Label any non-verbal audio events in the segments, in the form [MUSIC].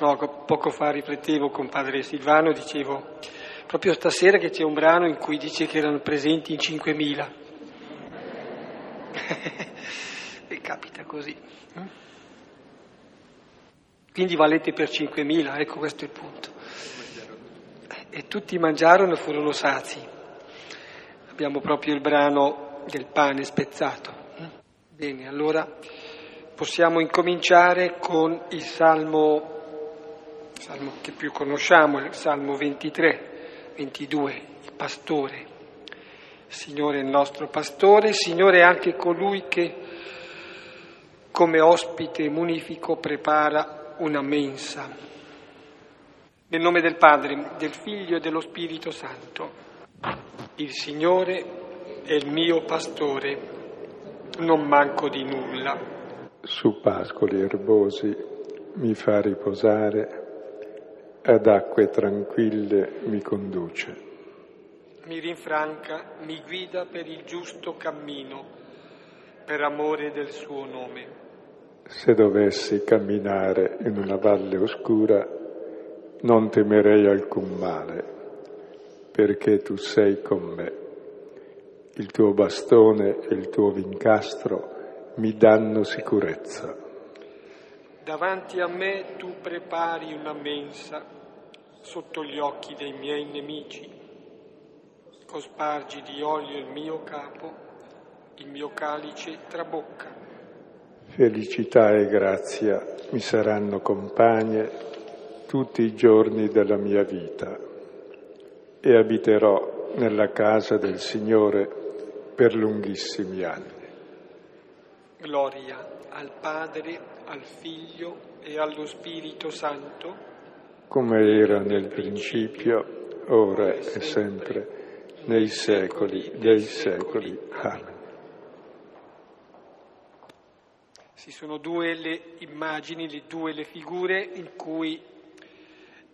No, poco fa riflettevo con padre Silvano, dicevo, proprio stasera che c'è un brano in cui dice che erano presenti in 5.000. [LAUGHS] e capita così. Quindi valete per 5.000, ecco questo è il punto. E tutti mangiarono e furono sazi. Abbiamo proprio il brano del pane spezzato. Bene, allora possiamo incominciare con il Salmo salmo che più conosciamo, il Salmo 23, 22, il pastore. Signore è il nostro pastore, Signore è anche colui che come ospite munifico prepara una mensa. Nel nome del Padre, del Figlio e dello Spirito Santo. Il Signore è il mio pastore, non manco di nulla. Su pascoli erbosi mi fa riposare ad acque tranquille mi conduce. Mi rinfranca, mi guida per il giusto cammino, per amore del suo nome. Se dovessi camminare in una valle oscura, non temerei alcun male, perché tu sei con me. Il tuo bastone e il tuo vincastro mi danno sicurezza. Davanti a me tu prepari una mensa sotto gli occhi dei miei nemici. Cospargi di olio il mio capo, il mio calice trabocca. Felicità e grazia mi saranno compagne tutti i giorni della mia vita e abiterò nella casa del Signore per lunghissimi anni. Gloria al Padre, al Figlio e allo Spirito Santo come era nel principio, ora e sempre, nei secoli dei secoli. Amen. Ci sono due le immagini, le due le figure in cui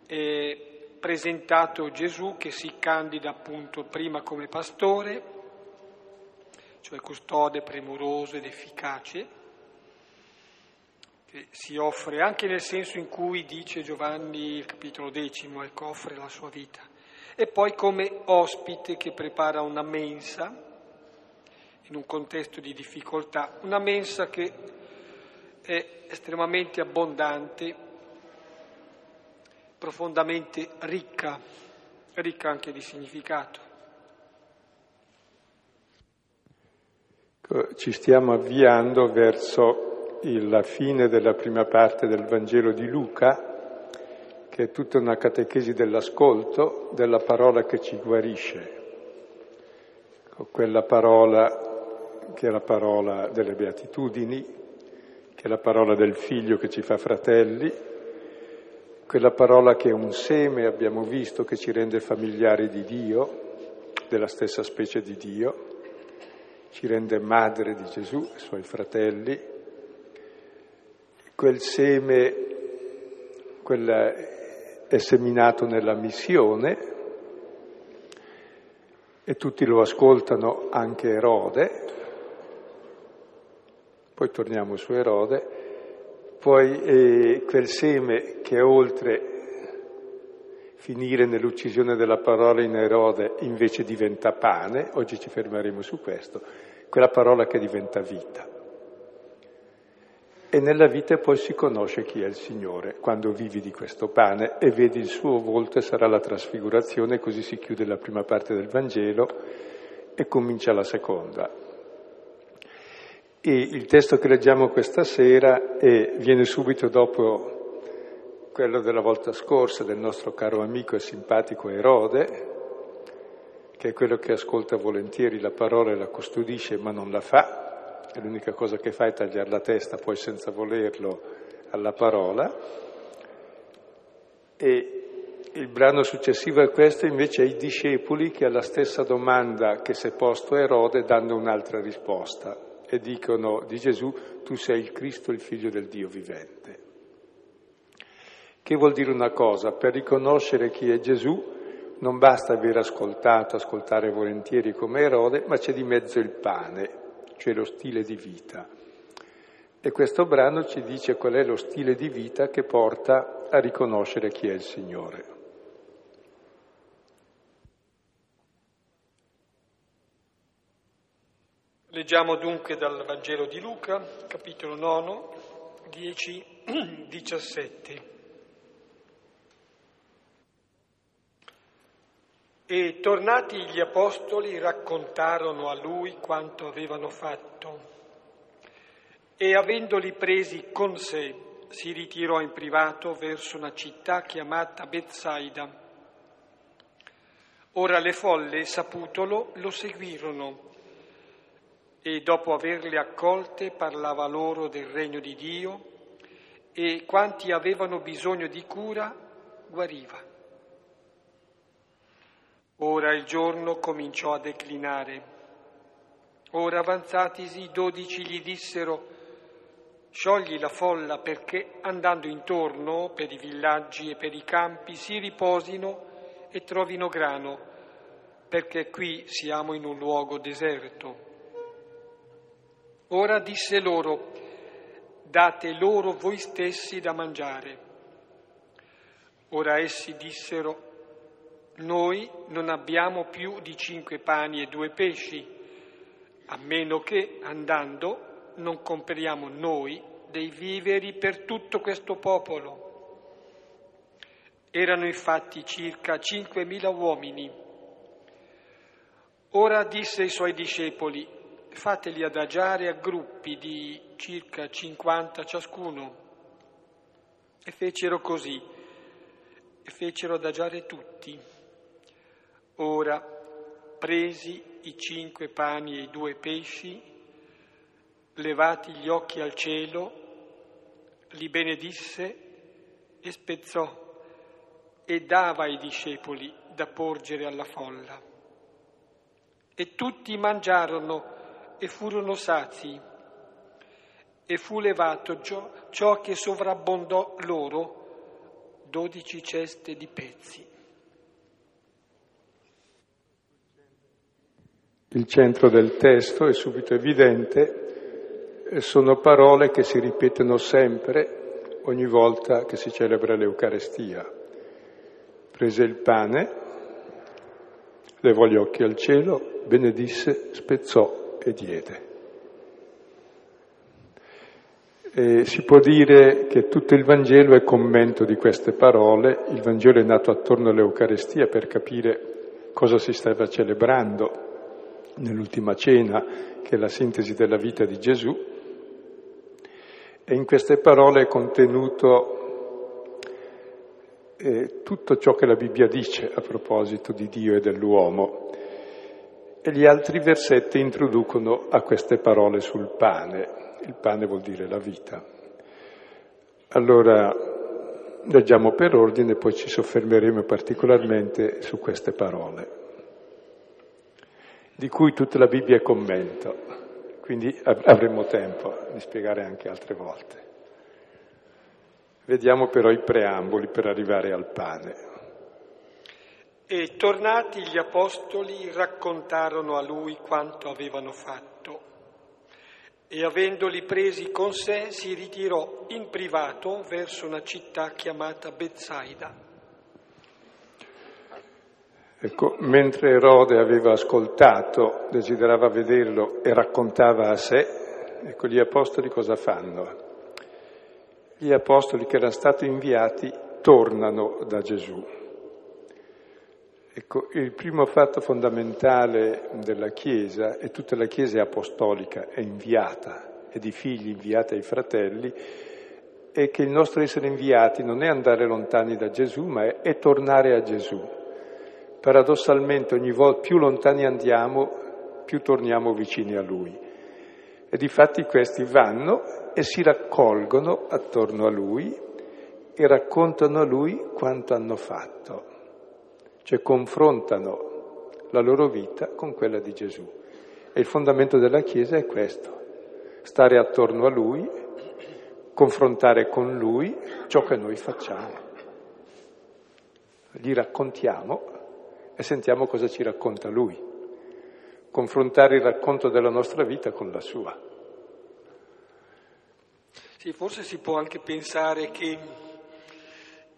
è presentato Gesù che si candida appunto prima come pastore, cioè custode premuroso ed efficace, che si offre anche nel senso in cui dice Giovanni il capitolo decimo, ecco, offre la sua vita. E poi come ospite che prepara una mensa in un contesto di difficoltà, una mensa che è estremamente abbondante, profondamente ricca, ricca anche di significato. Ci stiamo avviando verso la fine della prima parte del Vangelo di Luca, che è tutta una catechesi dell'ascolto della parola che ci guarisce, quella parola che è la parola delle beatitudini, che è la parola del figlio che ci fa fratelli, quella parola che è un seme, abbiamo visto, che ci rende familiari di Dio, della stessa specie di Dio, ci rende madre di Gesù e suoi fratelli, quel seme quel è seminato nella missione e tutti lo ascoltano, anche Erode, poi torniamo su Erode, poi eh, quel seme che oltre finire nell'uccisione della parola in Erode invece diventa pane, oggi ci fermeremo su questo, quella parola che diventa vita. E nella vita poi si conosce chi è il Signore, quando vivi di questo pane e vedi il suo volto e sarà la trasfigurazione, così si chiude la prima parte del Vangelo e comincia la seconda. E il testo che leggiamo questa sera è, viene subito dopo quello della volta scorsa del nostro caro amico e simpatico Erode, che è quello che ascolta volentieri la parola e la custodisce ma non la fa, e l'unica cosa che fa è tagliare la testa, poi senza volerlo, alla parola. E il brano successivo è questo, invece, ai discepoli che alla stessa domanda che si è posto Erode danno un'altra risposta e dicono di Gesù, tu sei il Cristo, il figlio del Dio vivente. Che vuol dire una cosa? Per riconoscere chi è Gesù non basta aver ascoltato, ascoltare volentieri come Erode, ma c'è di mezzo il pane, cioè lo stile di vita. E questo brano ci dice qual è lo stile di vita che porta a riconoscere chi è il Signore. Leggiamo dunque dal Vangelo di Luca, capitolo 9, 10, 17. E tornati gli apostoli raccontarono a lui quanto avevano fatto e avendoli presi con sé si ritirò in privato verso una città chiamata Bethsaida. Ora le folle, saputolo, lo seguirono e dopo averle accolte parlava loro del regno di Dio e quanti avevano bisogno di cura guariva. Ora il giorno cominciò a declinare. Ora avanzatisi i dodici gli dissero Sciogli la folla perché andando intorno per i villaggi e per i campi si riposino e trovino grano, perché qui siamo in un luogo deserto. Ora disse loro, date loro voi stessi da mangiare. Ora essi dissero, noi non abbiamo più di cinque pani e due pesci, a meno che andando non compriamo noi dei viveri per tutto questo popolo. Erano infatti circa 5.000 uomini. Ora disse ai suoi discepoli, fateli adagiare a gruppi di circa 50 ciascuno. E fecero così, e fecero adagiare tutti. Ora, presi i cinque pani e i due pesci, levati gli occhi al cielo, li benedisse e spezzò e dava ai discepoli da porgere alla folla. E tutti mangiarono e furono sazi, e fu levato ciò, ciò che sovrabbondò loro, dodici ceste di pezzi. Il centro del testo è subito evidente sono parole che si ripetono sempre ogni volta che si celebra l'Eucarestia. Prese il pane, levò gli occhi al cielo, benedisse, spezzò e diede. E si può dire che tutto il Vangelo è commento di queste parole, il Vangelo è nato attorno all'Eucarestia per capire cosa si stava celebrando nell'ultima cena, che è la sintesi della vita di Gesù, e in queste parole è contenuto eh, tutto ciò che la Bibbia dice a proposito di Dio e dell'uomo. E gli altri versetti introducono a queste parole sul pane. Il pane vuol dire la vita. Allora, leggiamo per ordine, poi ci soffermeremo particolarmente su queste parole, di cui tutta la Bibbia è commento quindi avremo tempo di spiegare anche altre volte. Vediamo però i preamboli per arrivare al pane. E tornati gli apostoli raccontarono a lui quanto avevano fatto e avendoli presi con sé si ritirò in privato verso una città chiamata Bezzaida Ecco, mentre Erode aveva ascoltato, desiderava vederlo e raccontava a sé, ecco, gli apostoli cosa fanno? Gli apostoli che erano stati inviati tornano da Gesù. Ecco, il primo fatto fondamentale della Chiesa, e tutta la Chiesa è apostolica, è inviata, è di figli inviata ai fratelli, è che il nostro essere inviati non è andare lontani da Gesù, ma è, è tornare a Gesù paradossalmente ogni volta più lontani andiamo, più torniamo vicini a Lui. E difatti questi vanno e si raccolgono attorno a Lui e raccontano a Lui quanto hanno fatto, cioè confrontano la loro vita con quella di Gesù. E il fondamento della Chiesa è questo, stare attorno a Lui, confrontare con Lui ciò che noi facciamo. Gli raccontiamo e sentiamo cosa ci racconta lui. Confrontare il racconto della nostra vita con la sua. Sì, forse si può anche pensare che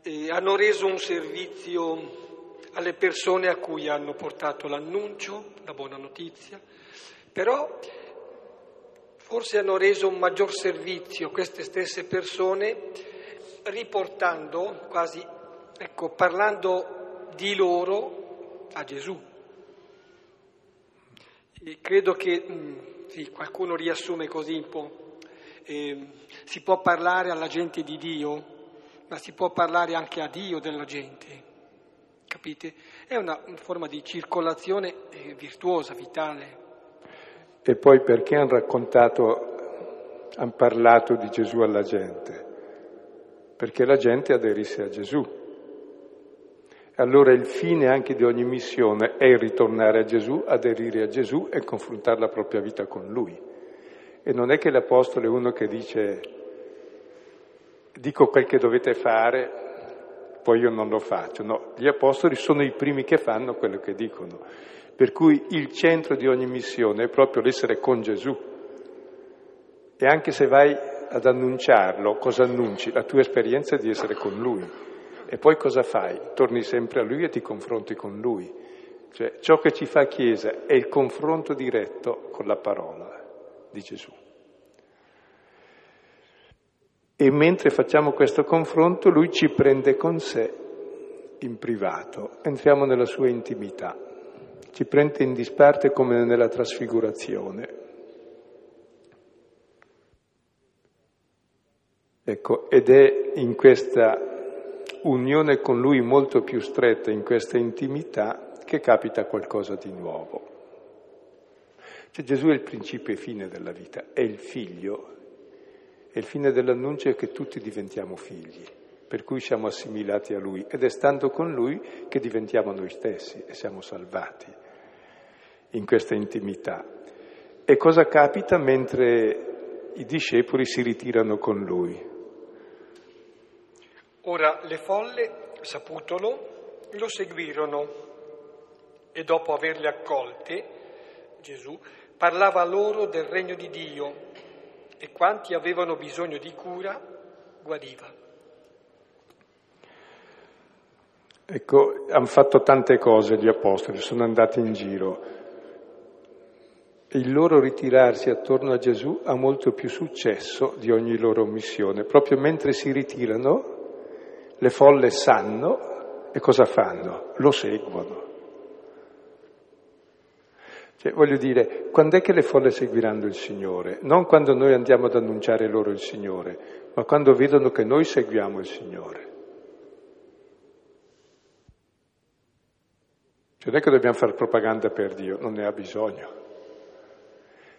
eh, hanno reso un servizio alle persone a cui hanno portato l'annuncio, la buona notizia, però forse hanno reso un maggior servizio queste stesse persone riportando quasi, ecco, parlando di loro a Gesù. E credo che mm, sì, qualcuno riassume così un po' eh, si può parlare alla gente di Dio, ma si può parlare anche a Dio della gente, capite? È una, una forma di circolazione eh, virtuosa, vitale. E poi perché hanno raccontato, hanno parlato di Gesù alla gente? Perché la gente aderisse a Gesù. Allora il fine anche di ogni missione è ritornare a Gesù, aderire a Gesù e confrontare la propria vita con Lui. E non è che l'Apostolo è uno che dice dico quel che dovete fare, poi io non lo faccio. No, gli Apostoli sono i primi che fanno quello che dicono. Per cui il centro di ogni missione è proprio l'essere con Gesù. E anche se vai ad annunciarlo, cosa annunci? La tua esperienza di essere con Lui. E poi cosa fai? Torni sempre a Lui e ti confronti con Lui. Cioè, ciò che ci fa Chiesa è il confronto diretto con la parola di Gesù. E mentre facciamo questo confronto, lui ci prende con sé in privato, entriamo nella sua intimità, ci prende in disparte come nella trasfigurazione. Ecco, ed è in questa unione con lui molto più stretta, in questa intimità, che capita qualcosa di nuovo. Cioè Gesù è il principio e fine della vita, è il figlio, e il fine dell'annuncio è che tutti diventiamo figli, per cui siamo assimilati a Lui ed è stando con Lui che diventiamo noi stessi e siamo salvati in questa intimità. E cosa capita mentre i discepoli si ritirano con Lui? Ora le folle, saputolo, lo seguirono e dopo averle accolte, Gesù parlava loro del regno di Dio e quanti avevano bisogno di cura guariva. Ecco, hanno fatto tante cose gli apostoli, sono andati in giro. Il loro ritirarsi attorno a Gesù ha molto più successo di ogni loro missione. Proprio mentre si ritirano, le folle sanno e cosa fanno? Lo seguono. Cioè, voglio dire, quando è che le folle seguiranno il Signore? Non quando noi andiamo ad annunciare loro il Signore, ma quando vedono che noi seguiamo il Signore. Cioè, non è che dobbiamo fare propaganda per Dio, non ne ha bisogno.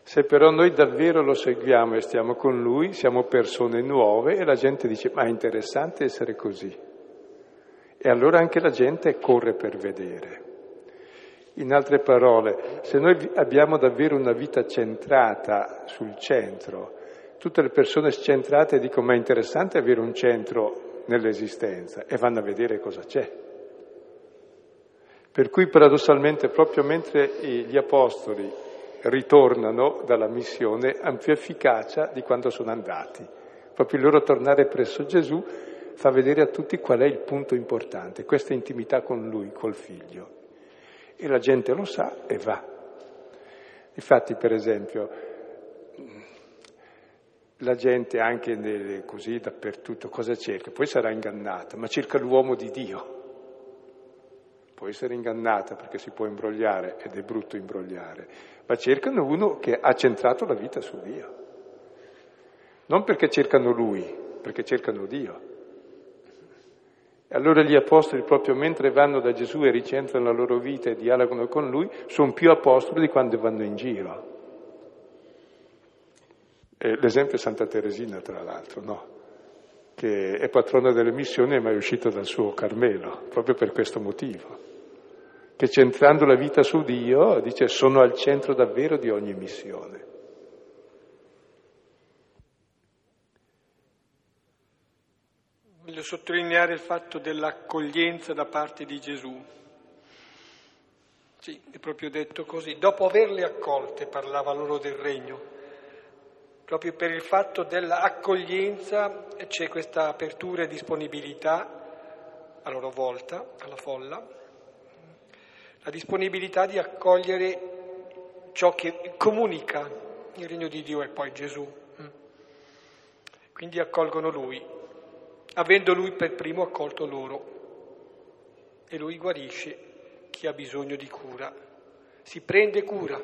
Se però noi davvero lo seguiamo e stiamo con Lui, siamo persone nuove e la gente dice ma è interessante essere così. E allora anche la gente corre per vedere. In altre parole, se noi abbiamo davvero una vita centrata sul centro, tutte le persone scentrate dicono ma è interessante avere un centro nell'esistenza e vanno a vedere cosa c'è. Per cui paradossalmente proprio mentre gli apostoli ritornano dalla missione hanno più efficacia di quando sono andati. Proprio il loro tornare presso Gesù fa vedere a tutti qual è il punto importante, questa intimità con Lui, col Figlio e la gente lo sa e va. Infatti, per esempio, la gente anche nelle, così dappertutto cosa cerca? Poi sarà ingannata, ma cerca l'uomo di Dio. Può essere ingannata perché si può imbrogliare ed è brutto imbrogliare, ma cercano uno che ha centrato la vita su Dio. Non perché cercano lui, perché cercano Dio. E allora gli apostoli, proprio mentre vanno da Gesù e ricentrano la loro vita e dialogano con lui, sono più apostoli di quando vanno in giro. E l'esempio è Santa Teresina, tra l'altro, no? Che è patrona delle missioni e mai uscita dal suo Carmelo, proprio per questo motivo. Che centrando la vita su Dio, dice, sono al centro davvero di ogni missione. Voglio sottolineare il fatto dell'accoglienza da parte di Gesù. Sì, è proprio detto così. Dopo averle accolte parlava loro del regno. Proprio per il fatto dell'accoglienza c'è questa apertura e disponibilità a loro volta, alla folla, la disponibilità di accogliere ciò che comunica il regno di Dio e poi Gesù. Quindi accolgono Lui, avendo Lui per primo accolto loro. E Lui guarisce chi ha bisogno di cura. Si prende cura,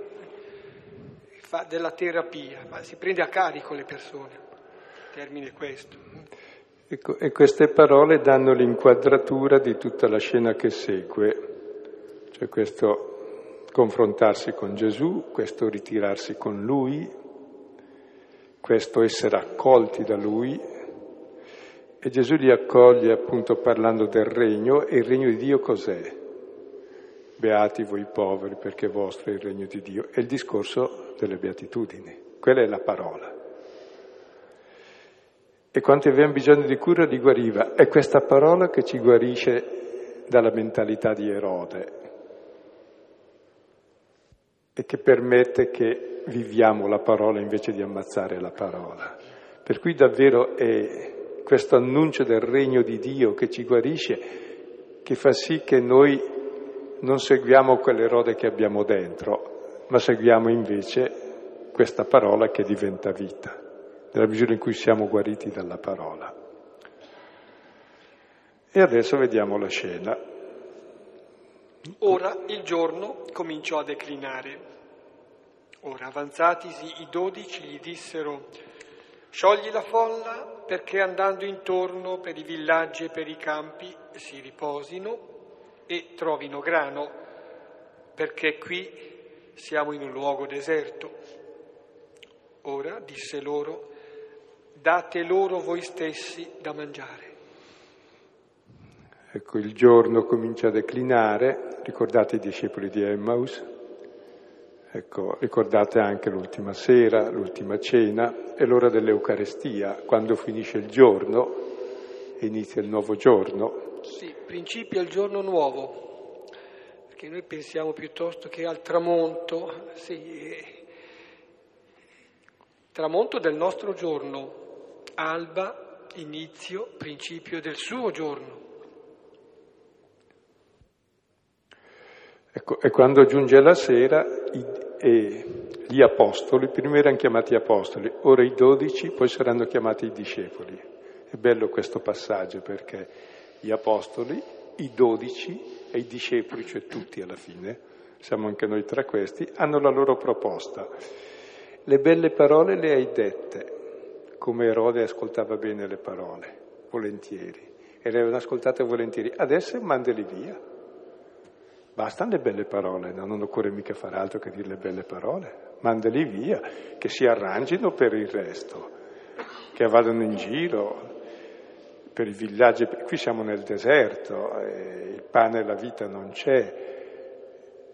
fa della terapia, ma si prende a carico le persone. Termine questo. Ecco, e queste parole danno l'inquadratura di tutta la scena che segue, cioè questo confrontarsi con Gesù, questo ritirarsi con Lui, questo essere accolti da Lui. E Gesù li accoglie appunto parlando del regno, e il regno di Dio cos'è? Beati voi poveri perché vostro è il regno di Dio. È il discorso delle beatitudini, quella è la parola. E quanti avevano bisogno di cura li guariva. È questa parola che ci guarisce dalla mentalità di Erode e che permette che viviamo la parola invece di ammazzare la parola. Per cui davvero è questo annuncio del regno di Dio che ci guarisce, che fa sì che noi non seguiamo quell'erode che abbiamo dentro, ma seguiamo invece questa parola che diventa vita, nella misura in cui siamo guariti dalla parola. E adesso vediamo la scena. Ora il giorno cominciò a declinare. Ora, avanzatisi i dodici, gli dissero, sciogli la folla perché andando intorno per i villaggi e per i campi si riposino e trovino grano, perché qui siamo in un luogo deserto. Ora, disse loro, date loro voi stessi da mangiare. Ecco, il giorno comincia a declinare, ricordate i discepoli di Emmaus, ecco, ricordate anche l'ultima sera, l'ultima cena, è l'ora dell'Eucarestia, quando finisce il giorno e inizia il nuovo giorno, sì, principio al giorno nuovo, perché noi pensiamo piuttosto che al tramonto, sì, tramonto del nostro giorno, alba, inizio, principio del suo giorno. Ecco, e quando giunge la sera i, e gli apostoli, prima erano chiamati apostoli, ora i dodici, poi saranno chiamati i discepoli. È bello questo passaggio perché gli apostoli, i dodici e i discepoli, cioè tutti alla fine, siamo anche noi tra questi, hanno la loro proposta. Le belle parole le hai dette, come Erode ascoltava bene le parole, volentieri, e le avevano ascoltate volentieri. Adesso mandali via. Bastano le belle parole, no? non occorre mica fare altro che dire le belle parole. Mandali via, che si arrangino per il resto, che vadano in giro, per i villaggi, qui siamo nel deserto, eh, il pane e la vita non c'è,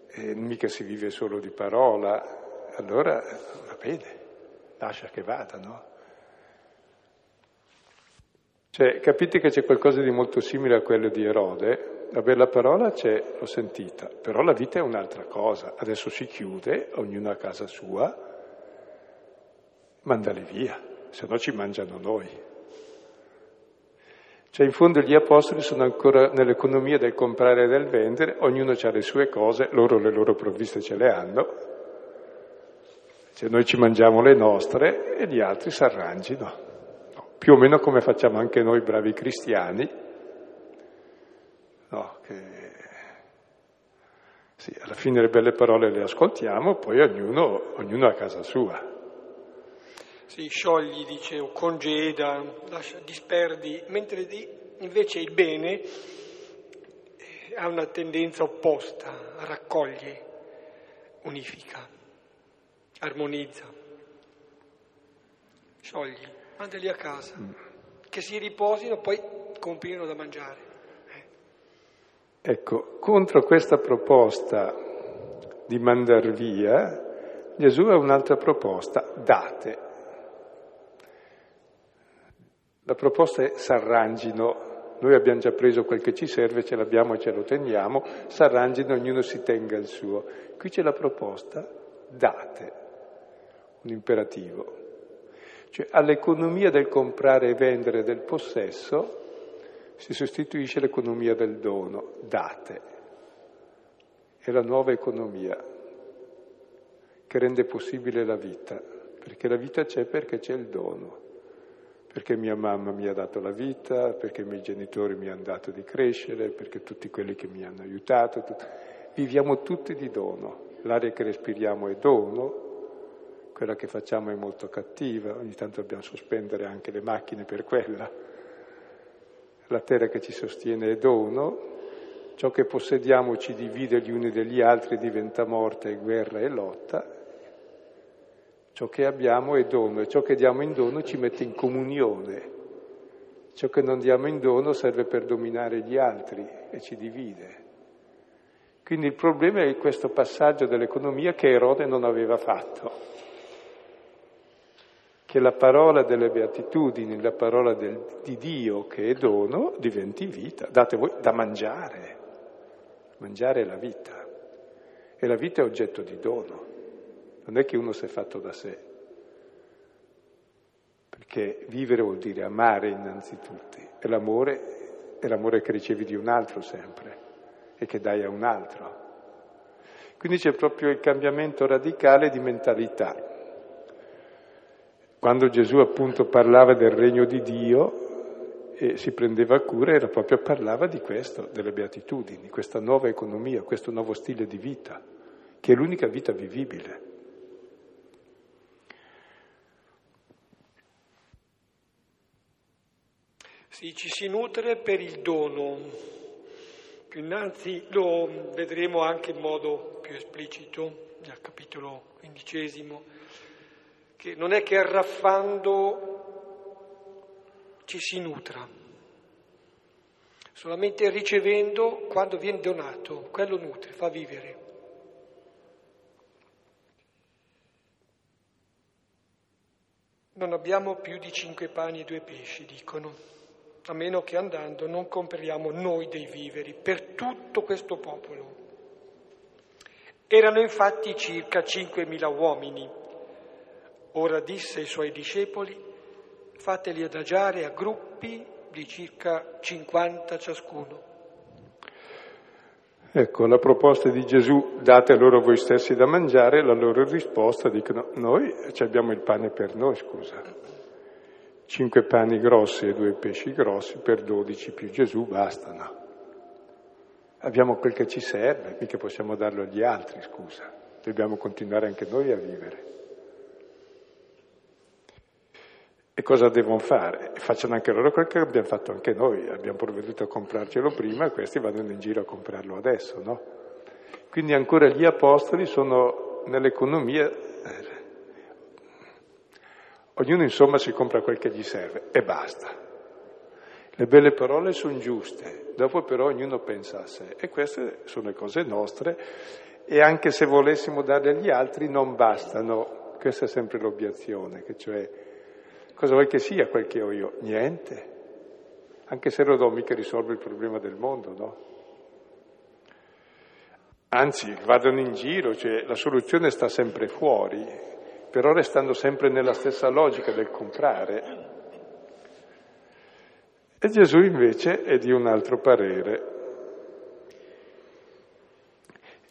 e mica si vive solo di parola, allora va bene, lascia che vada, no? Cioè, capite che c'è qualcosa di molto simile a quello di Erode? La bella parola c'è, l'ho sentita, però la vita è un'altra cosa. Adesso si chiude, ognuno a casa sua, mandali via, se no ci mangiano noi. Cioè in fondo gli apostoli sono ancora nell'economia del comprare e del vendere, ognuno ha le sue cose, loro le loro provviste ce le hanno, cioè noi ci mangiamo le nostre e gli altri si arrangino, no, più o meno come facciamo anche noi bravi cristiani, no, che sì, alla fine le belle parole le ascoltiamo, poi ognuno, ognuno a casa sua si sciogli, dice, o congeda, lascia, disperdi, mentre invece il bene eh, ha una tendenza opposta, raccoglie, unifica, armonizza. Sciogli, mandali a casa, mm. che si riposino, poi comprino da mangiare. Eh. Ecco, contro questa proposta di mandar via, Gesù ha un'altra proposta, date. La proposta è s'arrangino, noi abbiamo già preso quel che ci serve, ce l'abbiamo e ce lo teniamo, s'arrangino, ognuno si tenga il suo. Qui c'è la proposta, date, un imperativo. Cioè all'economia del comprare e vendere del possesso si sostituisce l'economia del dono, date. È la nuova economia che rende possibile la vita, perché la vita c'è perché c'è il dono, perché mia mamma mi ha dato la vita, perché i miei genitori mi hanno dato di crescere, perché tutti quelli che mi hanno aiutato, tutti... viviamo tutti di dono. L'aria che respiriamo è dono, quella che facciamo è molto cattiva, ogni tanto dobbiamo sospendere anche le macchine per quella la terra che ci sostiene è dono, ciò che possediamo ci divide gli uni dagli altri, diventa morte, guerra e lotta, ciò che abbiamo è dono e ciò che diamo in dono ci mette in comunione, ciò che non diamo in dono serve per dominare gli altri e ci divide. Quindi il problema è questo passaggio dell'economia che Erode non aveva fatto che la parola delle beatitudini, la parola del, di Dio che è dono, diventi vita. Date voi da mangiare. Mangiare è la vita. E la vita è oggetto di dono. Non è che uno si è fatto da sé. Perché vivere vuol dire amare innanzitutto. E l'amore è l'amore che ricevi di un altro sempre e che dai a un altro. Quindi c'è proprio il cambiamento radicale di mentalità. Quando Gesù appunto parlava del regno di Dio e si prendeva cura, era proprio parlava di questo, delle beatitudini, questa nuova economia, questo nuovo stile di vita, che è l'unica vita vivibile. Sì, ci si nutre per il dono. Più innanzi lo vedremo anche in modo più esplicito nel capitolo quindicesimo che non è che arraffando ci si nutra, solamente ricevendo quando viene donato, quello nutre, fa vivere. Non abbiamo più di cinque pani e due pesci, dicono, a meno che andando non compriamo noi dei viveri per tutto questo popolo. Erano infatti circa 5.000 uomini Ora disse ai suoi discepoli, fateli adagiare a gruppi di circa 50 ciascuno. Ecco, la proposta di Gesù, date loro voi stessi da mangiare, la loro risposta dicono, noi abbiamo il pane per noi, scusa. Cinque pani grossi e due pesci grossi per dodici più Gesù bastano. Abbiamo quel che ci serve, mica possiamo darlo agli altri, scusa. Dobbiamo continuare anche noi a vivere. E cosa devono fare? Facciano anche loro quel che abbiamo fatto anche noi, abbiamo provveduto a comprarcelo prima e questi vanno in giro a comprarlo adesso, no? Quindi ancora gli apostoli sono nell'economia, ognuno insomma si compra quel che gli serve e basta. Le belle parole sono giuste, dopo però ognuno pensa a sé e queste sono cose nostre e anche se volessimo darle agli altri non bastano, questa è sempre l'obiezione, che cioè Cosa vuoi che sia quel che ho io? Niente. Anche se lo do mica risolve il problema del mondo, no? Anzi, vadano in giro, cioè la soluzione sta sempre fuori, però restando sempre nella stessa logica del comprare. E Gesù invece è di un altro parere.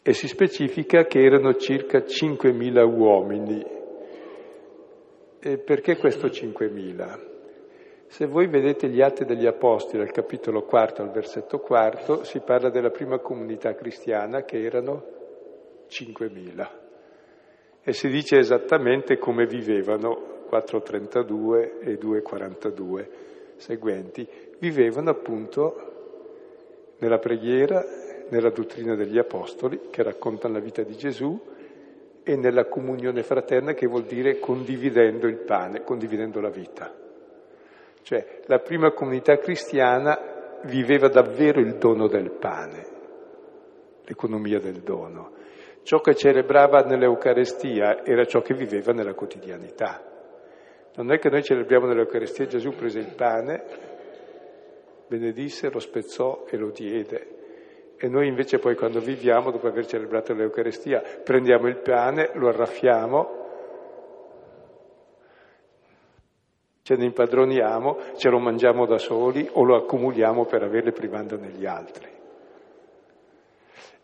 E si specifica che erano circa 5.000 uomini e perché questo 5.000? Se voi vedete gli atti degli Apostoli al capitolo quarto, al versetto quarto, si parla della prima comunità cristiana che erano 5.000 e si dice esattamente come vivevano 432 e 242 seguenti. Vivevano appunto nella preghiera, nella dottrina degli Apostoli che raccontano la vita di Gesù e nella comunione fraterna che vuol dire condividendo il pane, condividendo la vita. Cioè la prima comunità cristiana viveva davvero il dono del pane, l'economia del dono. Ciò che celebrava nell'Eucarestia era ciò che viveva nella quotidianità. Non è che noi celebriamo nell'Eucarestia Gesù prese il pane, benedisse, lo spezzò e lo diede. E noi invece poi quando viviamo, dopo aver celebrato l'Eucarestia, prendiamo il pane, lo arraffiamo ce ne impadroniamo, ce lo mangiamo da soli o lo accumuliamo per averle privandone gli altri.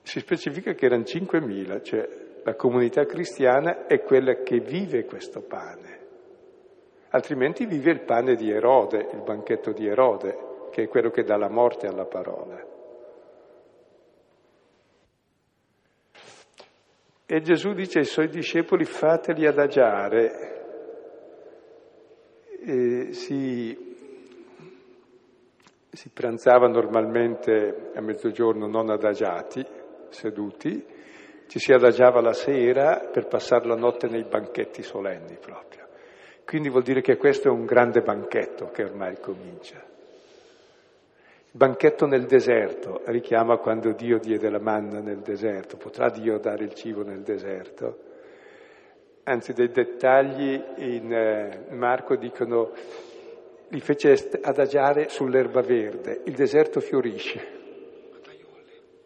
Si specifica che erano 5.000, cioè la comunità cristiana è quella che vive questo pane. Altrimenti vive il pane di Erode, il banchetto di Erode, che è quello che dà la morte alla parola. E Gesù dice ai suoi discepoli fateli adagiare. E si, si pranzava normalmente a mezzogiorno non adagiati, seduti, ci si adagiava la sera per passare la notte nei banchetti solenni proprio. Quindi vuol dire che questo è un grande banchetto che ormai comincia. Il banchetto nel deserto richiama quando Dio diede la manna nel deserto. Potrà Dio dare il cibo nel deserto? Anzi, dei dettagli in eh, Marco dicono li fece adagiare sull'erba verde, il deserto fiorisce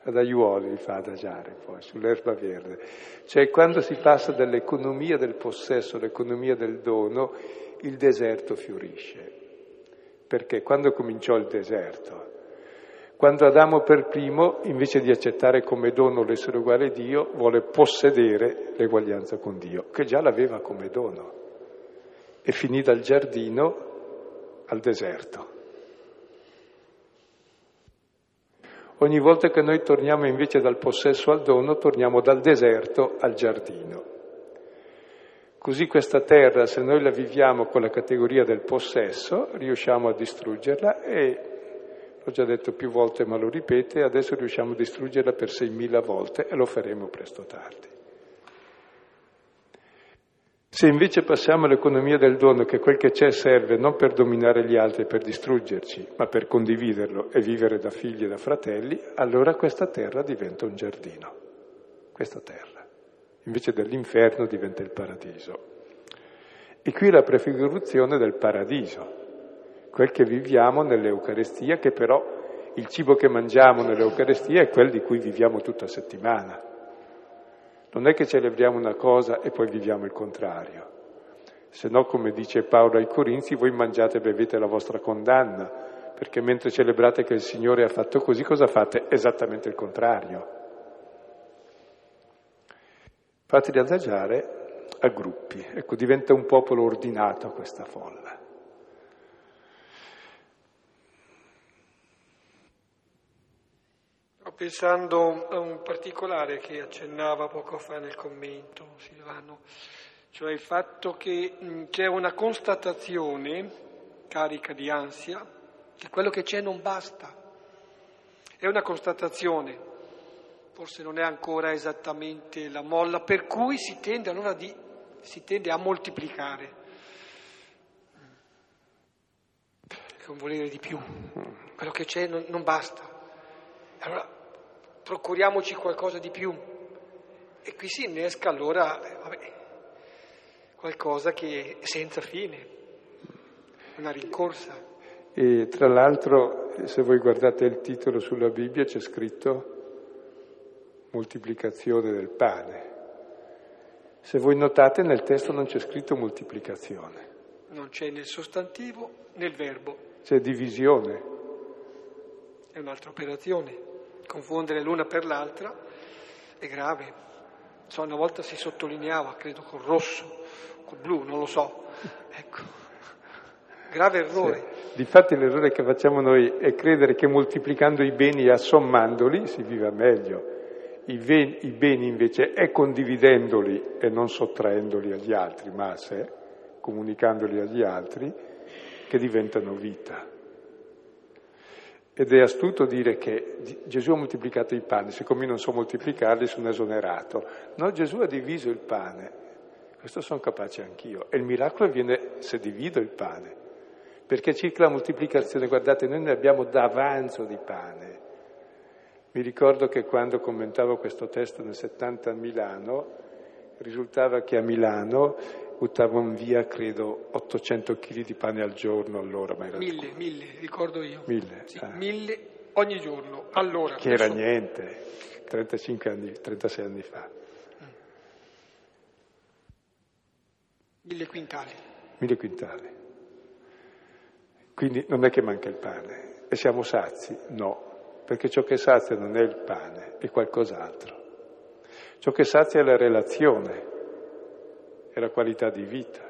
ad aiuoli li fa adagiare poi, sull'erba verde. Cioè quando si passa dall'economia del possesso all'economia del dono, il deserto fiorisce. Perché quando cominciò il deserto? Quando Adamo per primo, invece di accettare come dono l'essere uguale a Dio, vuole possedere l'eguaglianza con Dio, che già l'aveva come dono. E finì dal giardino al deserto. Ogni volta che noi torniamo invece dal possesso al dono, torniamo dal deserto al giardino. Così questa terra, se noi la viviamo con la categoria del possesso, riusciamo a distruggerla e, l'ho già detto più volte ma lo ripete, adesso riusciamo a distruggerla per 6.000 volte e lo faremo presto tardi. Se invece passiamo all'economia del dono, che quel che c'è serve non per dominare gli altri per distruggerci, ma per condividerlo e vivere da figli e da fratelli, allora questa terra diventa un giardino. Questa terra. Invece dell'inferno diventa il paradiso. E qui la prefigurazione del paradiso, quel che viviamo nell'Eucarestia, che però il cibo che mangiamo nell'Eucarestia è quel di cui viviamo tutta settimana. Non è che celebriamo una cosa e poi viviamo il contrario. Se no, come dice Paolo ai Corinzi, voi mangiate e bevete la vostra condanna, perché mentre celebrate che il Signore ha fatto così, cosa fate? Esattamente il contrario. Fateli adagiare a gruppi. Ecco, diventa un popolo ordinato questa folla. Pensando a un particolare che accennava poco fa nel commento Silvano, cioè il fatto che mh, c'è una constatazione carica di ansia che quello che c'è non basta. È una constatazione, forse non è ancora esattamente la molla, per cui si tende allora di, si tende a moltiplicare. Con volere di più. Quello che c'è non, non basta. Allora procuriamoci qualcosa di più. E qui si innesca allora vabbè, qualcosa che è senza fine, una rincorsa. E tra l'altro, se voi guardate il titolo sulla Bibbia, c'è scritto moltiplicazione del pane. Se voi notate nel testo non c'è scritto moltiplicazione. Non c'è nel sostantivo né il verbo. C'è divisione. È un'altra operazione confondere l'una per l'altra è grave. So, una volta si sottolineava, credo col rosso, col blu, non lo so. Ecco, grave errore. Sì. Difatti l'errore che facciamo noi è credere che moltiplicando i beni e assommandoli si viva meglio. I, ven- I beni invece è condividendoli e non sottraendoli agli altri, ma a sé, comunicandoli agli altri, che diventano vita. Ed è astuto dire che Gesù ha moltiplicato i pani, siccome io non so moltiplicarli sono esonerato. No, Gesù ha diviso il pane, questo sono capace anch'io. E il miracolo avviene se divido il pane, perché circa la moltiplicazione, guardate, noi ne abbiamo d'avanzo di pane. Mi ricordo che quando commentavo questo testo nel 70 a Milano, risultava che a Milano buttavano via, credo, 800 kg di pane al giorno allora. Ma era mille, mille, ricordo io. Mille? Sì, ah. mille ogni giorno, allora. Che era niente, 35 anni, 36 anni fa. Mille quintali. Mille quintali. Quindi non è che manca il pane e siamo sazi, no, perché ciò che sazia non è il pane, è qualcos'altro. Ciò che sazia è la relazione, è la qualità di vita.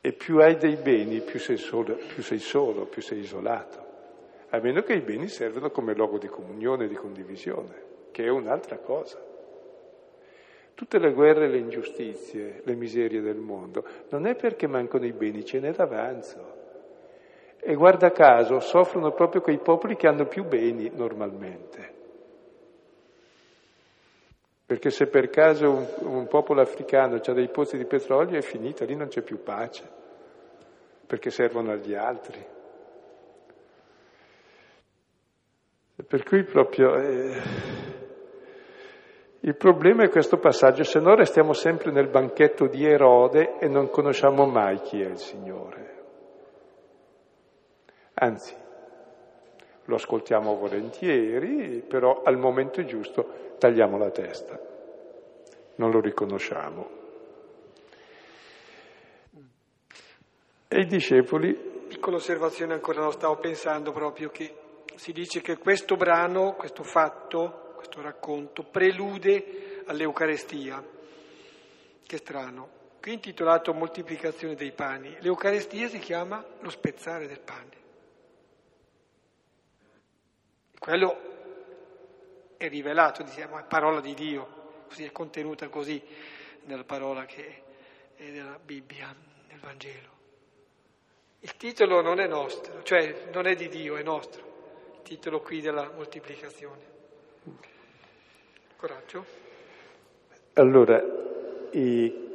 E più hai dei beni, più sei solo, più sei, solo, più sei isolato. A meno che i beni servono come luogo di comunione di condivisione, che è un'altra cosa. Tutte le guerre, le ingiustizie, le miserie del mondo, non è perché mancano i beni, ce n'è d'avanzo. E guarda caso, soffrono proprio quei popoli che hanno più beni normalmente. Perché se per caso un, un popolo africano ha dei pozzi di petrolio è finita, lì non c'è più pace, perché servono agli altri. Per cui proprio eh, il problema è questo passaggio, se no restiamo sempre nel banchetto di Erode e non conosciamo mai chi è il Signore. Anzi, lo ascoltiamo volentieri, però al momento giusto tagliamo la testa, non lo riconosciamo. E i discepoli... Piccola osservazione ancora, no, stavo pensando proprio che si dice che questo brano, questo fatto, questo racconto, prelude all'Eucarestia. Che strano. Qui intitolato Moltiplicazione dei pani. L'Eucarestia si chiama lo spezzare del pane. Quello è rivelato, diciamo, è parola di Dio, così è contenuta così nella parola che è della Bibbia, nel Vangelo. Il titolo non è nostro, cioè non è di Dio, è nostro, il titolo qui della moltiplicazione. Coraggio. Allora,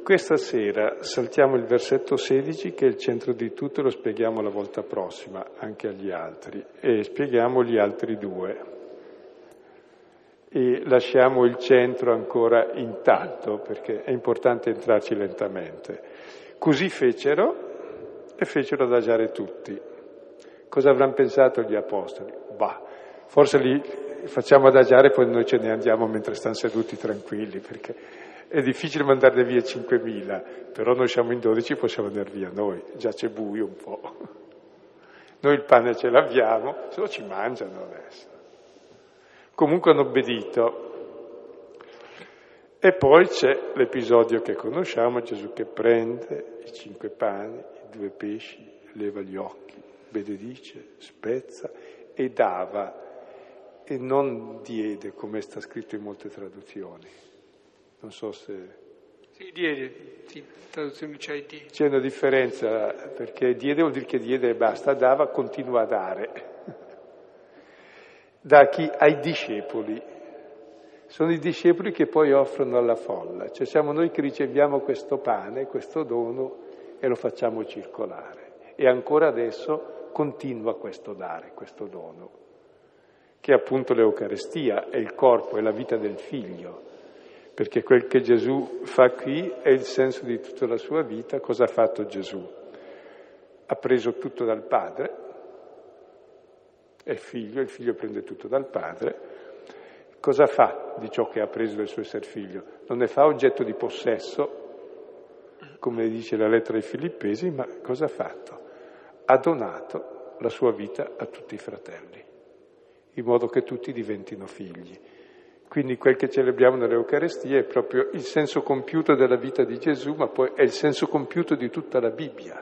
questa sera saltiamo il versetto 16 che è il centro di tutto, lo spieghiamo la volta prossima anche agli altri e spieghiamo gli altri due e lasciamo il centro ancora intatto perché è importante entrarci lentamente. Così fecero e fecero adagiare tutti. Cosa avranno pensato gli apostoli? Bah, forse li facciamo adagiare poi noi ce ne andiamo mentre stanno seduti tranquilli perché è difficile mandarne via 5.000, però noi siamo in 12 possiamo andare via noi, già c'è buio un po'. Noi il pane ce l'abbiamo, se no ci mangiano adesso. Comunque hanno obbedito. E poi c'è l'episodio che conosciamo, Gesù che prende i cinque pani, i due pesci, leva gli occhi, benedice, spezza e dava e non diede come sta scritto in molte traduzioni. Non so se... Sì, diede, sì, traduzione c'è diede. C'è una differenza perché diede vuol dire che diede e basta, dava, continua a dare da chi? Ai discepoli. Sono i discepoli che poi offrono alla folla, cioè siamo noi che riceviamo questo pane, questo dono e lo facciamo circolare. E ancora adesso continua questo dare, questo dono, che è appunto l'Eucarestia, è il corpo, è la vita del figlio, perché quel che Gesù fa qui è il senso di tutta la sua vita. Cosa ha fatto Gesù? Ha preso tutto dal Padre, è figlio, il figlio prende tutto dal padre. Cosa fa di ciò che ha preso del suo essere figlio? Non ne fa oggetto di possesso, come dice la lettera ai Filippesi, ma cosa ha fatto? Ha donato la sua vita a tutti i fratelli, in modo che tutti diventino figli. Quindi quel che celebriamo nell'Eucarestia è proprio il senso compiuto della vita di Gesù, ma poi è il senso compiuto di tutta la Bibbia.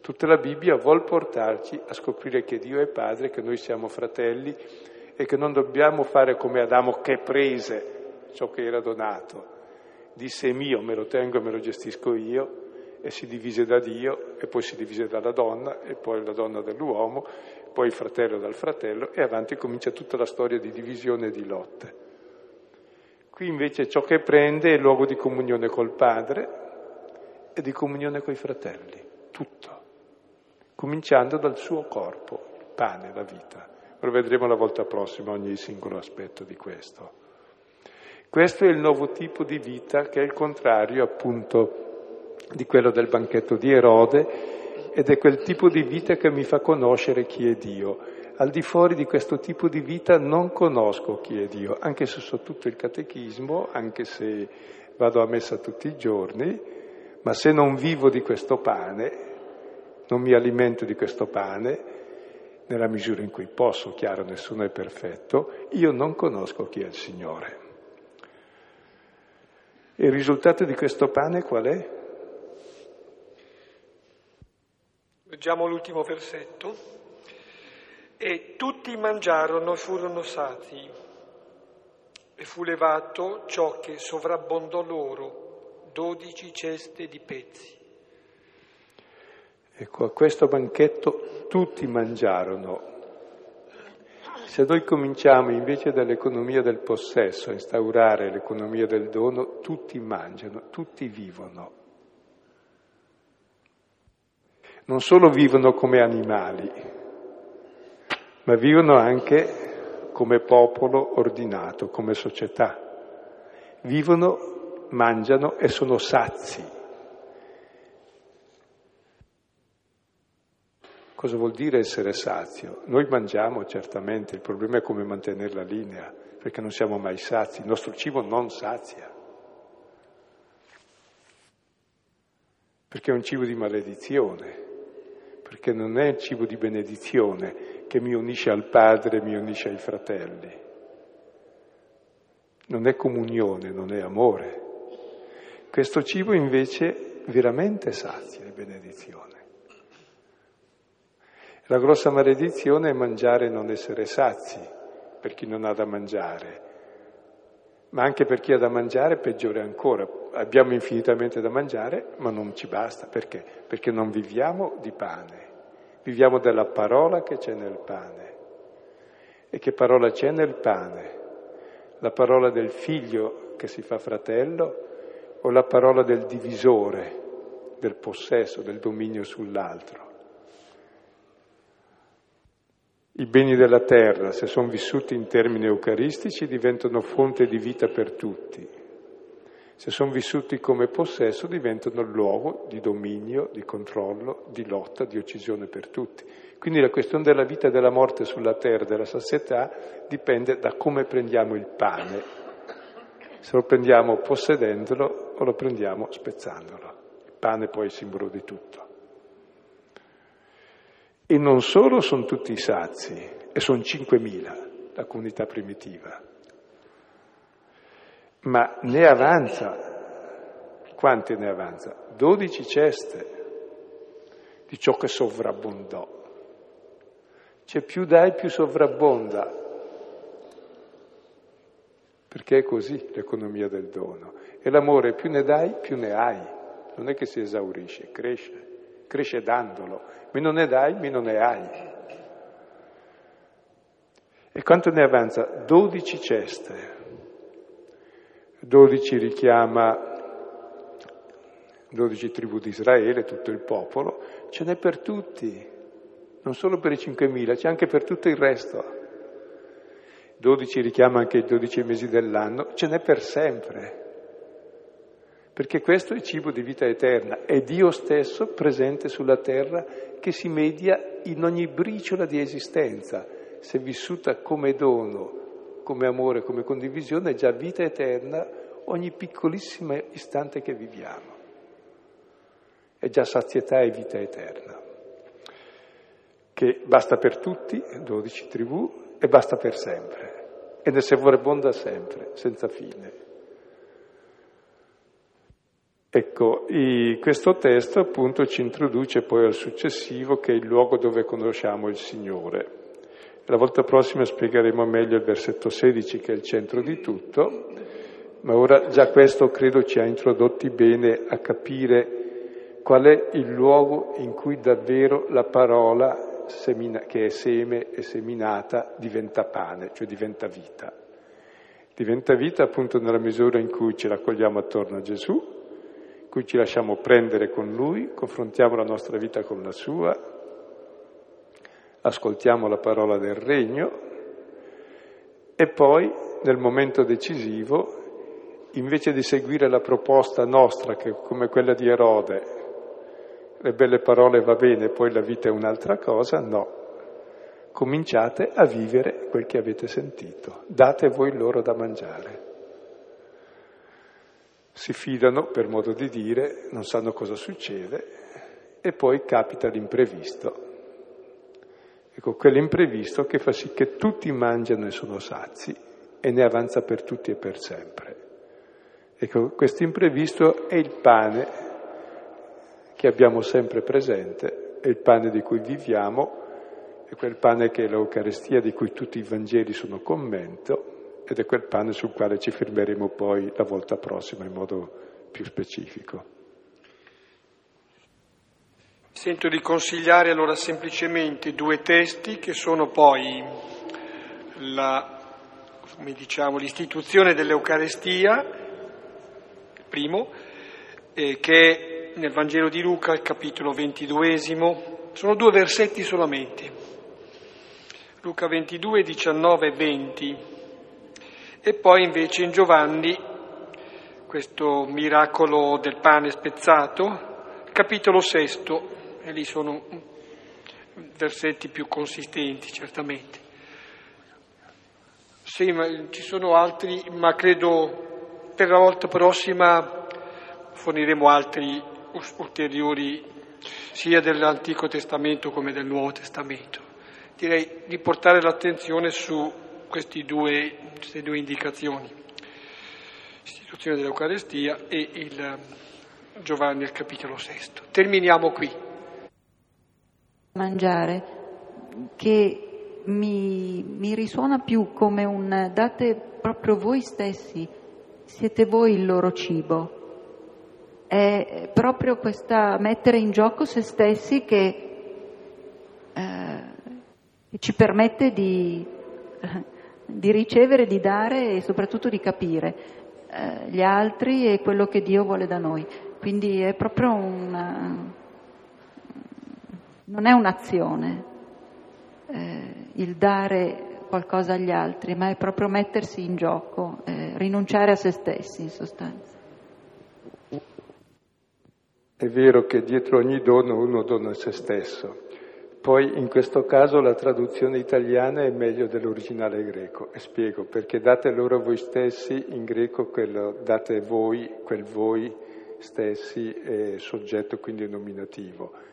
Tutta la Bibbia vuol portarci a scoprire che Dio è Padre, che noi siamo fratelli e che non dobbiamo fare come Adamo che prese ciò che era donato. Disse mio, me lo tengo e me lo gestisco io e si divise da Dio e poi si divise dalla donna e poi la donna dall'uomo, poi il fratello dal fratello e avanti comincia tutta la storia di divisione e di lotte. Qui invece ciò che prende è il luogo di comunione col Padre e di comunione coi fratelli, tutto cominciando dal suo corpo, il pane, la vita. Lo vedremo la volta prossima ogni singolo aspetto di questo. Questo è il nuovo tipo di vita che è il contrario appunto di quello del banchetto di Erode ed è quel tipo di vita che mi fa conoscere chi è Dio. Al di fuori di questo tipo di vita non conosco chi è Dio, anche se so tutto il catechismo, anche se vado a messa tutti i giorni, ma se non vivo di questo pane non mi alimento di questo pane, nella misura in cui posso, chiaro, nessuno è perfetto, io non conosco chi è il Signore. E il risultato di questo pane qual è? Leggiamo l'ultimo versetto. E tutti mangiarono e furono sati, e fu levato ciò che sovrabbondò loro, dodici ceste di pezzi. Ecco, a questo banchetto tutti mangiarono. Se noi cominciamo invece dall'economia del possesso a instaurare l'economia del dono, tutti mangiano, tutti vivono. Non solo vivono come animali, ma vivono anche come popolo ordinato, come società. Vivono, mangiano e sono sazi. Cosa vuol dire essere sazio? Noi mangiamo certamente, il problema è come mantenere la linea, perché non siamo mai sazi, il nostro cibo non sazia, perché è un cibo di maledizione, perché non è il cibo di benedizione che mi unisce al Padre, mi unisce ai fratelli. Non è comunione, non è amore. Questo cibo invece veramente sazia e benedizione. La grossa maledizione è mangiare e non essere sazi per chi non ha da mangiare, ma anche per chi ha da mangiare peggiore ancora. Abbiamo infinitamente da mangiare, ma non ci basta. Perché? Perché non viviamo di pane, viviamo della parola che c'è nel pane. E che parola c'è nel pane? La parola del figlio che si fa fratello o la parola del divisore, del possesso, del dominio sull'altro? I beni della terra, se sono vissuti in termini eucaristici, diventano fonte di vita per tutti. Se sono vissuti come possesso, diventano luogo di dominio, di controllo, di lotta, di uccisione per tutti. Quindi la questione della vita e della morte sulla terra, della sazietà, dipende da come prendiamo il pane. Se lo prendiamo possedendolo o lo prendiamo spezzandolo. Il pane poi è il simbolo di tutto. E non solo sono tutti sazi, e sono 5.000 la comunità primitiva, ma ne avanza, quante ne avanza? 12 ceste di ciò che sovrabbondò. C'è più dai, più sovrabbonda, perché è così l'economia del dono. E l'amore più ne dai, più ne hai, non è che si esaurisce, cresce cresce dandolo, meno ne dai, meno ne hai. E quanto ne avanza? Dodici ceste. Dodici richiama dodici tribù di Israele, tutto il popolo, ce n'è per tutti, non solo per i 5.000, c'è anche per tutto il resto. Dodici richiama anche i dodici mesi dell'anno, ce n'è per sempre perché questo è cibo di vita eterna, è Dio stesso presente sulla terra che si media in ogni briciola di esistenza, se vissuta come dono, come amore, come condivisione, è già vita eterna ogni piccolissimo istante che viviamo. È già sazietà e vita eterna, che basta per tutti, 12 tribù, e basta per sempre, e ne sovrabbonda sempre, senza fine. Ecco, questo testo appunto ci introduce poi al successivo che è il luogo dove conosciamo il Signore. La volta prossima spiegheremo meglio il versetto 16 che è il centro di tutto, ma ora già questo credo ci ha introdotti bene a capire qual è il luogo in cui davvero la parola semina, che è seme e seminata diventa pane, cioè diventa vita. Diventa vita appunto nella misura in cui ci raccogliamo attorno a Gesù, cui ci lasciamo prendere con Lui, confrontiamo la nostra vita con la sua, ascoltiamo la parola del Regno e poi nel momento decisivo, invece di seguire la proposta nostra, che come quella di Erode, le belle parole va bene, poi la vita è un'altra cosa, no. Cominciate a vivere quel che avete sentito, date voi loro da mangiare si fidano, per modo di dire, non sanno cosa succede e poi capita l'imprevisto. Ecco, quell'imprevisto che fa sì che tutti mangiano e sono sazi e ne avanza per tutti e per sempre. Ecco, questo imprevisto è il pane che abbiamo sempre presente, è il pane di cui viviamo, è quel pane che è l'Eucarestia di cui tutti i Vangeli sono commento ed è quel pane sul quale ci fermeremo poi la volta prossima in modo più specifico. Sento di consigliare allora semplicemente due testi che sono poi la, diciamo, l'istituzione dell'Eucarestia, primo, eh, che è nel Vangelo di Luca, capitolo ventiduesimo, sono due versetti solamente, Luca 22, 19 e 20, e poi invece in Giovanni questo miracolo del pane spezzato, capitolo sesto, e lì sono versetti più consistenti, certamente. Sì, ma ci sono altri, ma credo per la volta prossima forniremo altri ulteriori, sia dell'Antico Testamento come del Nuovo Testamento. Direi di portare l'attenzione su due, queste due indicazioni, l'istituzione dell'Eucarestia e il Giovanni al capitolo sesto. Terminiamo qui mangiare che mi, mi, risuona più come un date proprio voi stessi, siete voi il loro cibo. È proprio questa mettere in gioco se stessi che, eh, ci permette di, [LAUGHS] di, ricevere, di dare e soprattutto di capire eh, gli altri e quello che Dio vuole da noi. Quindi è proprio una, non è un'azione eh, il dare qualcosa agli altri, ma è proprio mettersi in gioco, eh, rinunciare a se stessi in sostanza. È vero che dietro ogni dono uno dona se stesso, poi in questo caso la traduzione italiana è meglio dell'originale greco. E spiego perché date loro voi stessi, in greco quello date voi, quel voi stessi è soggetto quindi nominativo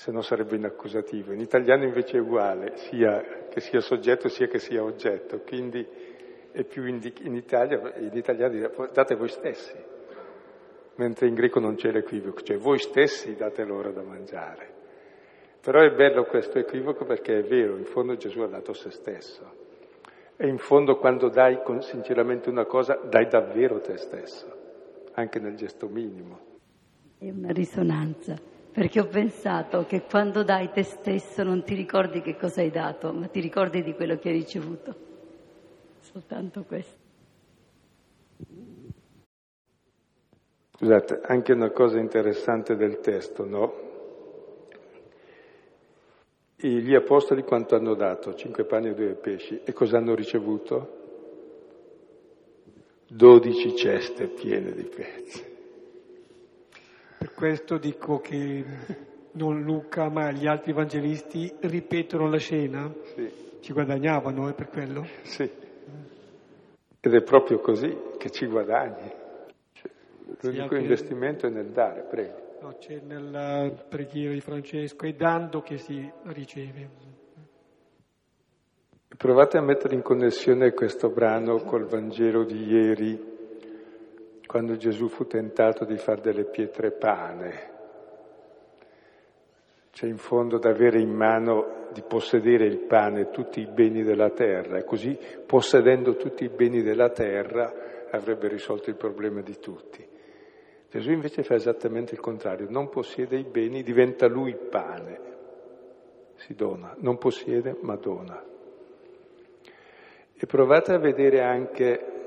se no sarebbe in accusativo. In italiano invece è uguale, sia che sia soggetto sia che sia oggetto, quindi è più in, in Italia, in italiano date voi stessi, mentre in greco non c'è l'equivoco, cioè voi stessi date loro da mangiare. Però è bello questo equivoco perché è vero, in fondo Gesù ha dato se stesso. E in fondo quando dai sinceramente una cosa, dai davvero te stesso, anche nel gesto minimo. È una risonanza perché ho pensato che quando dai te stesso non ti ricordi che cosa hai dato, ma ti ricordi di quello che hai ricevuto. Soltanto questo. Scusate, anche una cosa interessante del testo, no? Gli apostoli quanto hanno dato? Cinque panni e due pesci. E cosa hanno ricevuto? Dodici ceste piene di pezzi. Questo dico che non Luca ma gli altri evangelisti ripetono la scena, sì. ci guadagnavano eh, per quello. Sì, ed è proprio così che ci guadagni. Cioè, l'unico sì, investimento è nel dare, prego. No, c'è nella preghiera di Francesco, è dando che si riceve. Provate a mettere in connessione questo brano col Vangelo di ieri, quando Gesù fu tentato di fare delle pietre pane. C'è in fondo da avere in mano, di possedere il pane, tutti i beni della terra, e così possedendo tutti i beni della terra avrebbe risolto il problema di tutti. Gesù invece fa esattamente il contrario, non possiede i beni, diventa lui pane, si dona, non possiede ma dona. E provate a vedere anche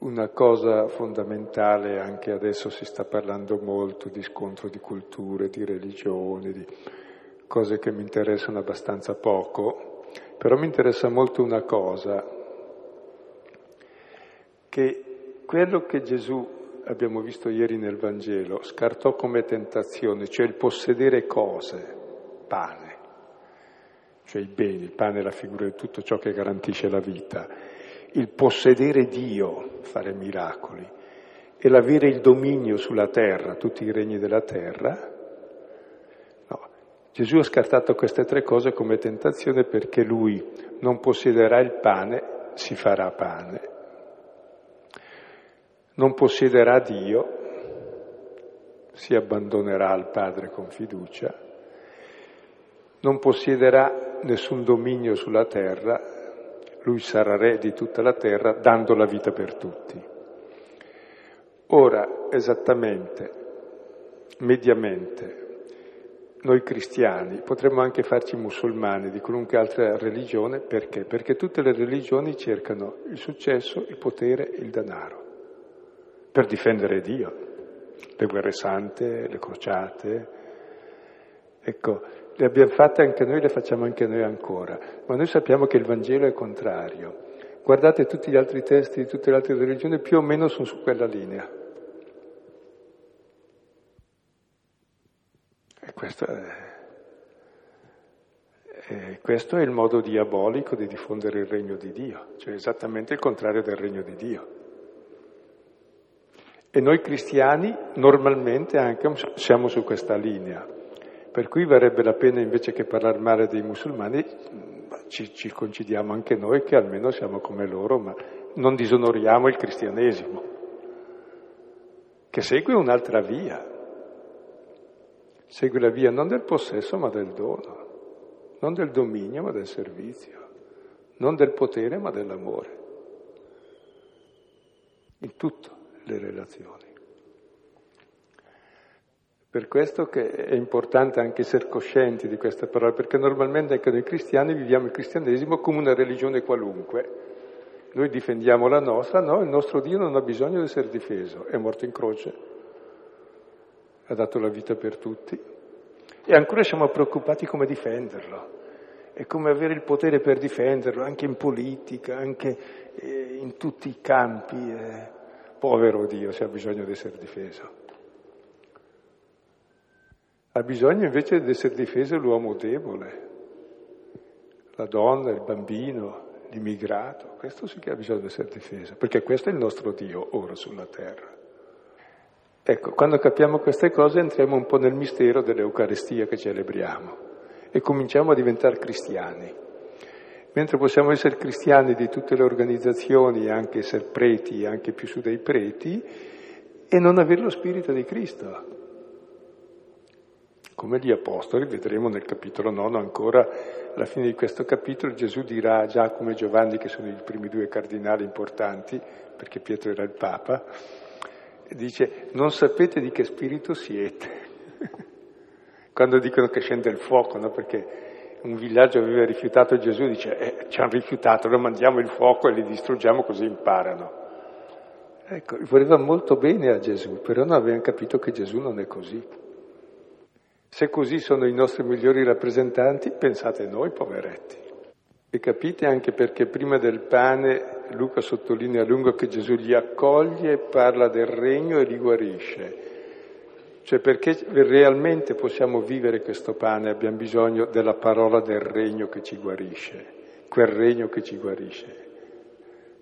una cosa fondamentale, anche adesso si sta parlando molto di scontro di culture, di religioni, di cose che mi interessano abbastanza poco, però mi interessa molto una cosa, che quello che Gesù, abbiamo visto ieri nel Vangelo, scartò come tentazione, cioè il possedere cose, pane, cioè i beni, il pane è la figura di tutto ciò che garantisce la vita, il possedere Dio, fare miracoli. e l'avere il dominio sulla terra, tutti i regni della terra, no. Gesù ha scartato queste tre cose come tentazione perché lui non possiederà il pane, si farà pane. Non possiederà Dio, si abbandonerà al Padre con fiducia, non possiederà nessun dominio sulla terra, lui sarà re di tutta la terra dando la vita per tutti. Ora, esattamente, mediamente, noi cristiani potremmo anche farci musulmani di qualunque altra religione, perché? Perché tutte le religioni cercano il successo, il potere, il denaro, per difendere Dio le guerre sante, le crociate. Ecco, le abbiamo fatte anche noi, le facciamo anche noi ancora, ma noi sappiamo che il Vangelo è contrario. Guardate tutti gli altri testi di tutte le altre religioni, più o meno sono su quella linea. E questo è, e questo è il modo diabolico di diffondere il regno di Dio, cioè esattamente il contrario del regno di Dio. E noi cristiani normalmente anche siamo su questa linea, per cui varrebbe la pena invece che parlare male dei musulmani ci circoncidiamo anche noi che almeno siamo come loro, ma non disonoriamo il cristianesimo, che segue un'altra via, segue la via non del possesso ma del dono, non del dominio ma del servizio, non del potere ma dell'amore, in tutto le relazioni. Per questo che è importante anche essere coscienti di queste parole, perché normalmente anche noi cristiani viviamo il cristianesimo come una religione qualunque. Noi difendiamo la nostra, no, il nostro Dio non ha bisogno di essere difeso, è morto in croce, ha dato la vita per tutti e ancora siamo preoccupati come difenderlo e come avere il potere per difenderlo, anche in politica, anche eh, in tutti i campi. Eh. Povero Dio se ha bisogno di essere difeso. Ha bisogno invece di essere difeso l'uomo debole, la donna, il bambino, l'immigrato. Questo sì che ha bisogno di essere difeso, perché questo è il nostro Dio ora sulla terra. Ecco, quando capiamo queste cose entriamo un po' nel mistero dell'Eucaristia che celebriamo e cominciamo a diventare cristiani. Mentre possiamo essere cristiani di tutte le organizzazioni, anche essere preti, anche più su dei preti, e non avere lo spirito di Cristo. Come gli apostoli, vedremo nel capitolo 9 ancora, alla fine di questo capitolo, Gesù dirà a Giacomo e Giovanni, che sono i primi due cardinali importanti, perché Pietro era il Papa, dice, non sapete di che spirito siete. [LAUGHS] Quando dicono che scende il fuoco, no? Perché un villaggio aveva rifiutato Gesù, dice eh, ci hanno rifiutato, lo mandiamo il fuoco e li distruggiamo così imparano. Ecco, voleva molto bene a Gesù, però non avevano capito che Gesù non è così. Se così sono i nostri migliori rappresentanti, pensate noi, poveretti. E capite anche perché prima del pane Luca sottolinea a lungo che Gesù li accoglie, parla del regno e li guarisce. Cioè perché realmente possiamo vivere questo pane abbiamo bisogno della parola del regno che ci guarisce, quel regno che ci guarisce.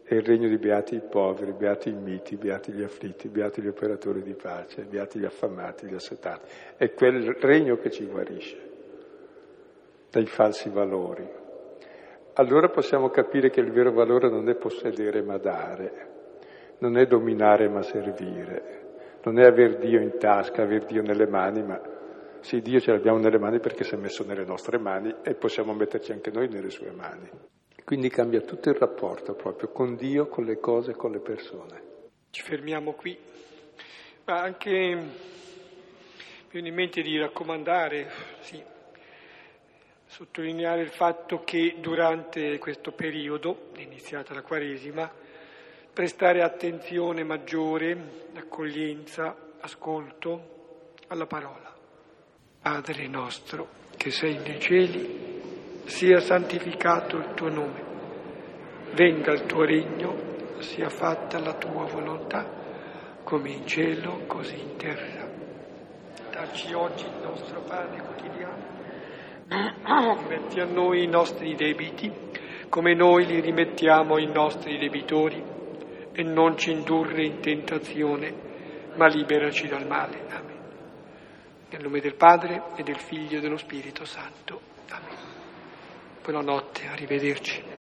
È il regno di beati i poveri, beati i miti, beati gli afflitti, beati gli operatori di pace, beati gli affamati, gli assetati. È quel regno che ci guarisce dai falsi valori. Allora possiamo capire che il vero valore non è possedere ma dare, non è dominare ma servire, non è aver Dio in tasca, aver Dio nelle mani, ma sì, Dio ce l'abbiamo nelle mani perché si è messo nelle nostre mani e possiamo metterci anche noi nelle sue mani. Quindi cambia tutto il rapporto proprio con Dio, con le cose, con le persone. Ci fermiamo qui, ma anche mi viene in mente di raccomandare, sì, sottolineare il fatto che durante questo periodo, iniziata la Quaresima, prestare attenzione maggiore, accoglienza, ascolto alla parola. Padre nostro che sei nei cieli, sia santificato il tuo nome, venga il tuo regno, sia fatta la tua volontà, come in cielo, così in terra. Dacci oggi il nostro pane quotidiano, rimetti a noi i nostri debiti, come noi li rimettiamo ai nostri debitori e non ci indurre in tentazione, ma liberaci dal male. Amen. Nel nome del Padre e del Figlio e dello Spirito Santo. Amen. Buonanotte, arrivederci.